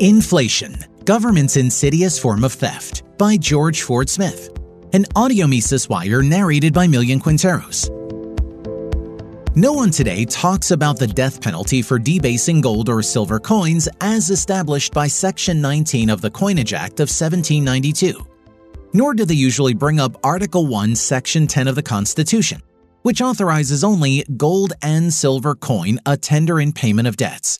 Inflation Government's Insidious Form of Theft by George Ford Smith. An audio Mises Wire narrated by Millian Quinteros. No one today talks about the death penalty for debasing gold or silver coins as established by Section 19 of the Coinage Act of 1792. Nor do they usually bring up Article 1, Section 10 of the Constitution, which authorizes only gold and silver coin a tender in payment of debts.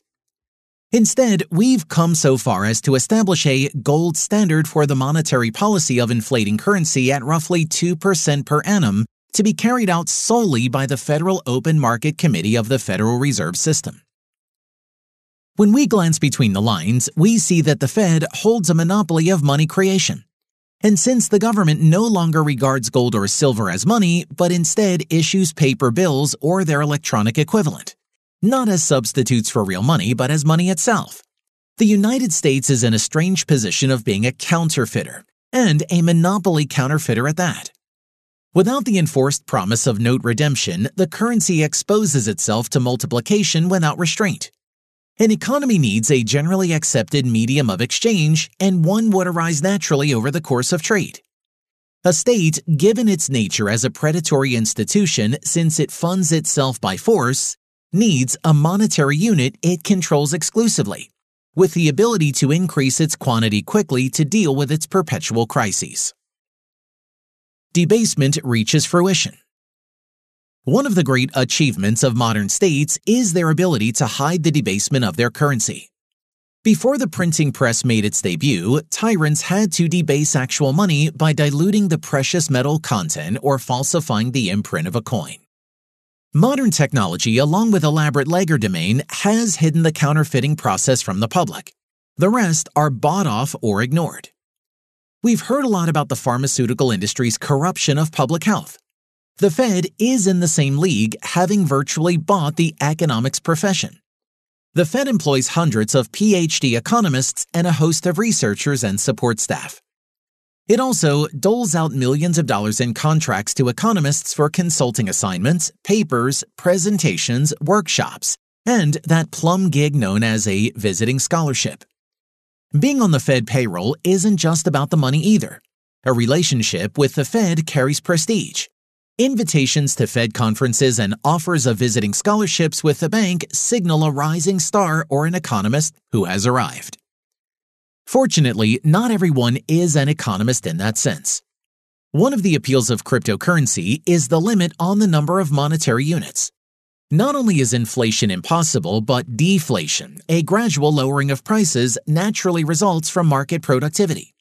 Instead, we've come so far as to establish a gold standard for the monetary policy of inflating currency at roughly 2% per annum to be carried out solely by the Federal Open Market Committee of the Federal Reserve System. When we glance between the lines, we see that the Fed holds a monopoly of money creation. And since the government no longer regards gold or silver as money, but instead issues paper bills or their electronic equivalent, not as substitutes for real money, but as money itself. The United States is in a strange position of being a counterfeiter, and a monopoly counterfeiter at that. Without the enforced promise of note redemption, the currency exposes itself to multiplication without restraint. An economy needs a generally accepted medium of exchange, and one would arise naturally over the course of trade. A state, given its nature as a predatory institution since it funds itself by force, needs a monetary unit it controls exclusively, with the ability to increase its quantity quickly to deal with its perpetual crises. Debasement reaches fruition. One of the great achievements of modern states is their ability to hide the debasement of their currency. Before the printing press made its debut, tyrants had to debase actual money by diluting the precious metal content or falsifying the imprint of a coin. Modern technology, along with elaborate legerdemain, has hidden the counterfeiting process from the public. The rest are bought off or ignored. We've heard a lot about the pharmaceutical industry's corruption of public health. The Fed is in the same league, having virtually bought the economics profession. The Fed employs hundreds of PhD economists and a host of researchers and support staff. It also doles out millions of dollars in contracts to economists for consulting assignments, papers, presentations, workshops, and that plum gig known as a visiting scholarship. Being on the Fed payroll isn't just about the money either. A relationship with the Fed carries prestige. Invitations to Fed conferences and offers of visiting scholarships with the bank signal a rising star or an economist who has arrived. Fortunately, not everyone is an economist in that sense. One of the appeals of cryptocurrency is the limit on the number of monetary units. Not only is inflation impossible, but deflation, a gradual lowering of prices, naturally results from market productivity.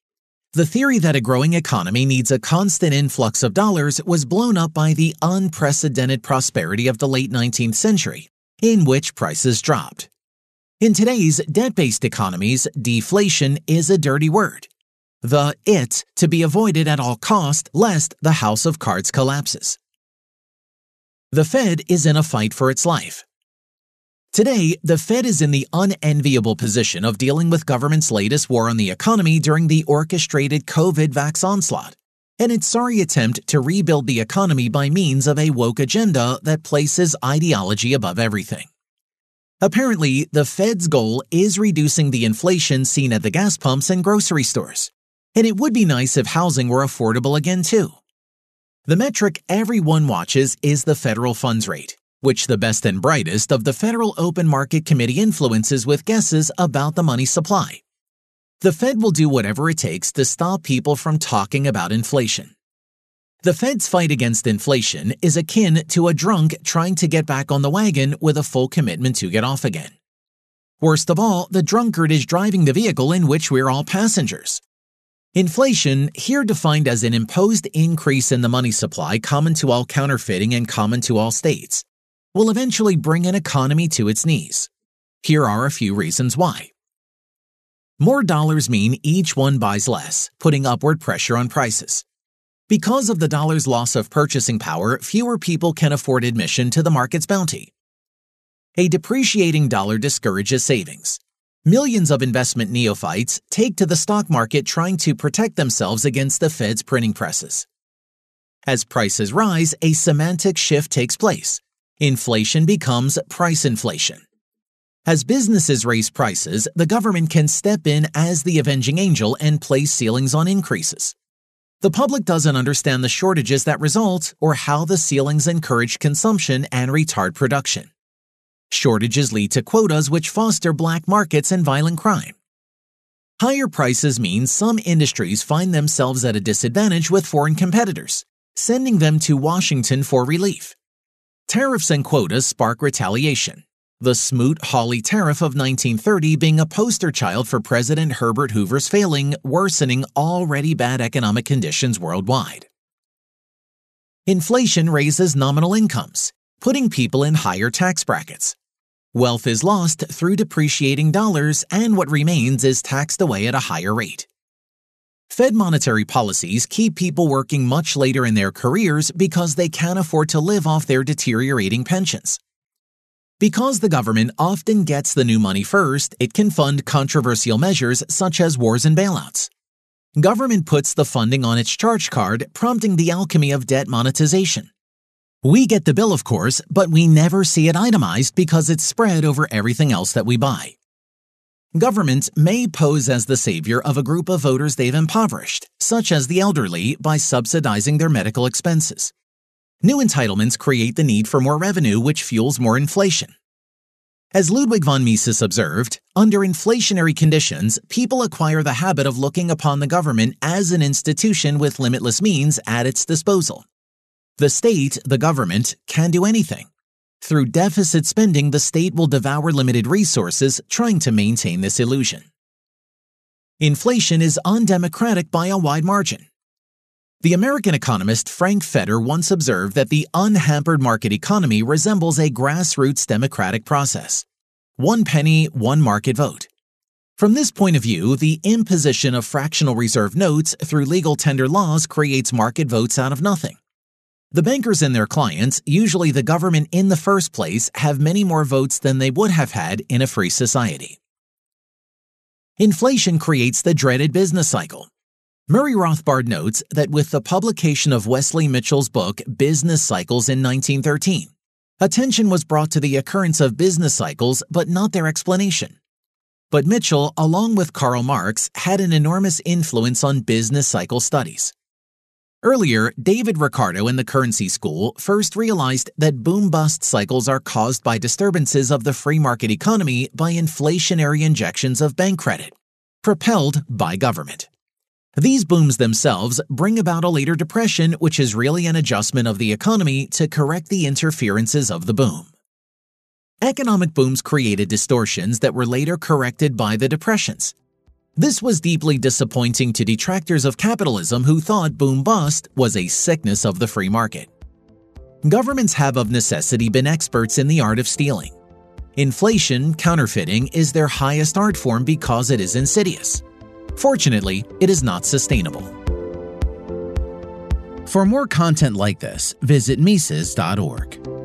The theory that a growing economy needs a constant influx of dollars was blown up by the unprecedented prosperity of the late 19th century, in which prices dropped. In today's debt based economies, deflation is a dirty word. The it to be avoided at all cost lest the house of cards collapses. The Fed is in a fight for its life. Today, the Fed is in the unenviable position of dealing with government's latest war on the economy during the orchestrated COVID vax onslaught, and its sorry attempt to rebuild the economy by means of a woke agenda that places ideology above everything. Apparently, the Fed's goal is reducing the inflation seen at the gas pumps and grocery stores. And it would be nice if housing were affordable again, too. The metric everyone watches is the federal funds rate, which the best and brightest of the Federal Open Market Committee influences with guesses about the money supply. The Fed will do whatever it takes to stop people from talking about inflation. The Fed's fight against inflation is akin to a drunk trying to get back on the wagon with a full commitment to get off again. Worst of all, the drunkard is driving the vehicle in which we're all passengers. Inflation, here defined as an imposed increase in the money supply common to all counterfeiting and common to all states, will eventually bring an economy to its knees. Here are a few reasons why. More dollars mean each one buys less, putting upward pressure on prices. Because of the dollar's loss of purchasing power, fewer people can afford admission to the market's bounty. A depreciating dollar discourages savings. Millions of investment neophytes take to the stock market trying to protect themselves against the Fed's printing presses. As prices rise, a semantic shift takes place. Inflation becomes price inflation. As businesses raise prices, the government can step in as the avenging angel and place ceilings on increases. The public doesn't understand the shortages that result or how the ceilings encourage consumption and retard production. Shortages lead to quotas which foster black markets and violent crime. Higher prices mean some industries find themselves at a disadvantage with foreign competitors, sending them to Washington for relief. Tariffs and quotas spark retaliation the Smoot-Hawley Tariff of 1930 being a poster child for President Herbert Hoover's failing, worsening already bad economic conditions worldwide. Inflation raises nominal incomes, putting people in higher tax brackets. Wealth is lost through depreciating dollars, and what remains is taxed away at a higher rate. Fed monetary policies keep people working much later in their careers because they can't afford to live off their deteriorating pensions. Because the government often gets the new money first, it can fund controversial measures such as wars and bailouts. Government puts the funding on its charge card, prompting the alchemy of debt monetization. We get the bill, of course, but we never see it itemized because it's spread over everything else that we buy. Governments may pose as the savior of a group of voters they've impoverished, such as the elderly, by subsidizing their medical expenses. New entitlements create the need for more revenue, which fuels more inflation. As Ludwig von Mises observed, under inflationary conditions, people acquire the habit of looking upon the government as an institution with limitless means at its disposal. The state, the government, can do anything. Through deficit spending, the state will devour limited resources, trying to maintain this illusion. Inflation is undemocratic by a wide margin. The American economist Frank Fetter once observed that the unhampered market economy resembles a grassroots democratic process. One penny, one market vote. From this point of view, the imposition of fractional reserve notes through legal tender laws creates market votes out of nothing. The bankers and their clients, usually the government in the first place, have many more votes than they would have had in a free society. Inflation creates the dreaded business cycle. Murray Rothbard notes that with the publication of Wesley Mitchell's book Business Cycles in 1913, attention was brought to the occurrence of business cycles but not their explanation. But Mitchell, along with Karl Marx, had an enormous influence on business cycle studies. Earlier, David Ricardo in the Currency School first realized that boom bust cycles are caused by disturbances of the free market economy by inflationary injections of bank credit, propelled by government. These booms themselves bring about a later depression, which is really an adjustment of the economy to correct the interferences of the boom. Economic booms created distortions that were later corrected by the depressions. This was deeply disappointing to detractors of capitalism who thought boom bust was a sickness of the free market. Governments have of necessity been experts in the art of stealing. Inflation, counterfeiting, is their highest art form because it is insidious. Fortunately, it is not sustainable. For more content like this, visit Mises.org.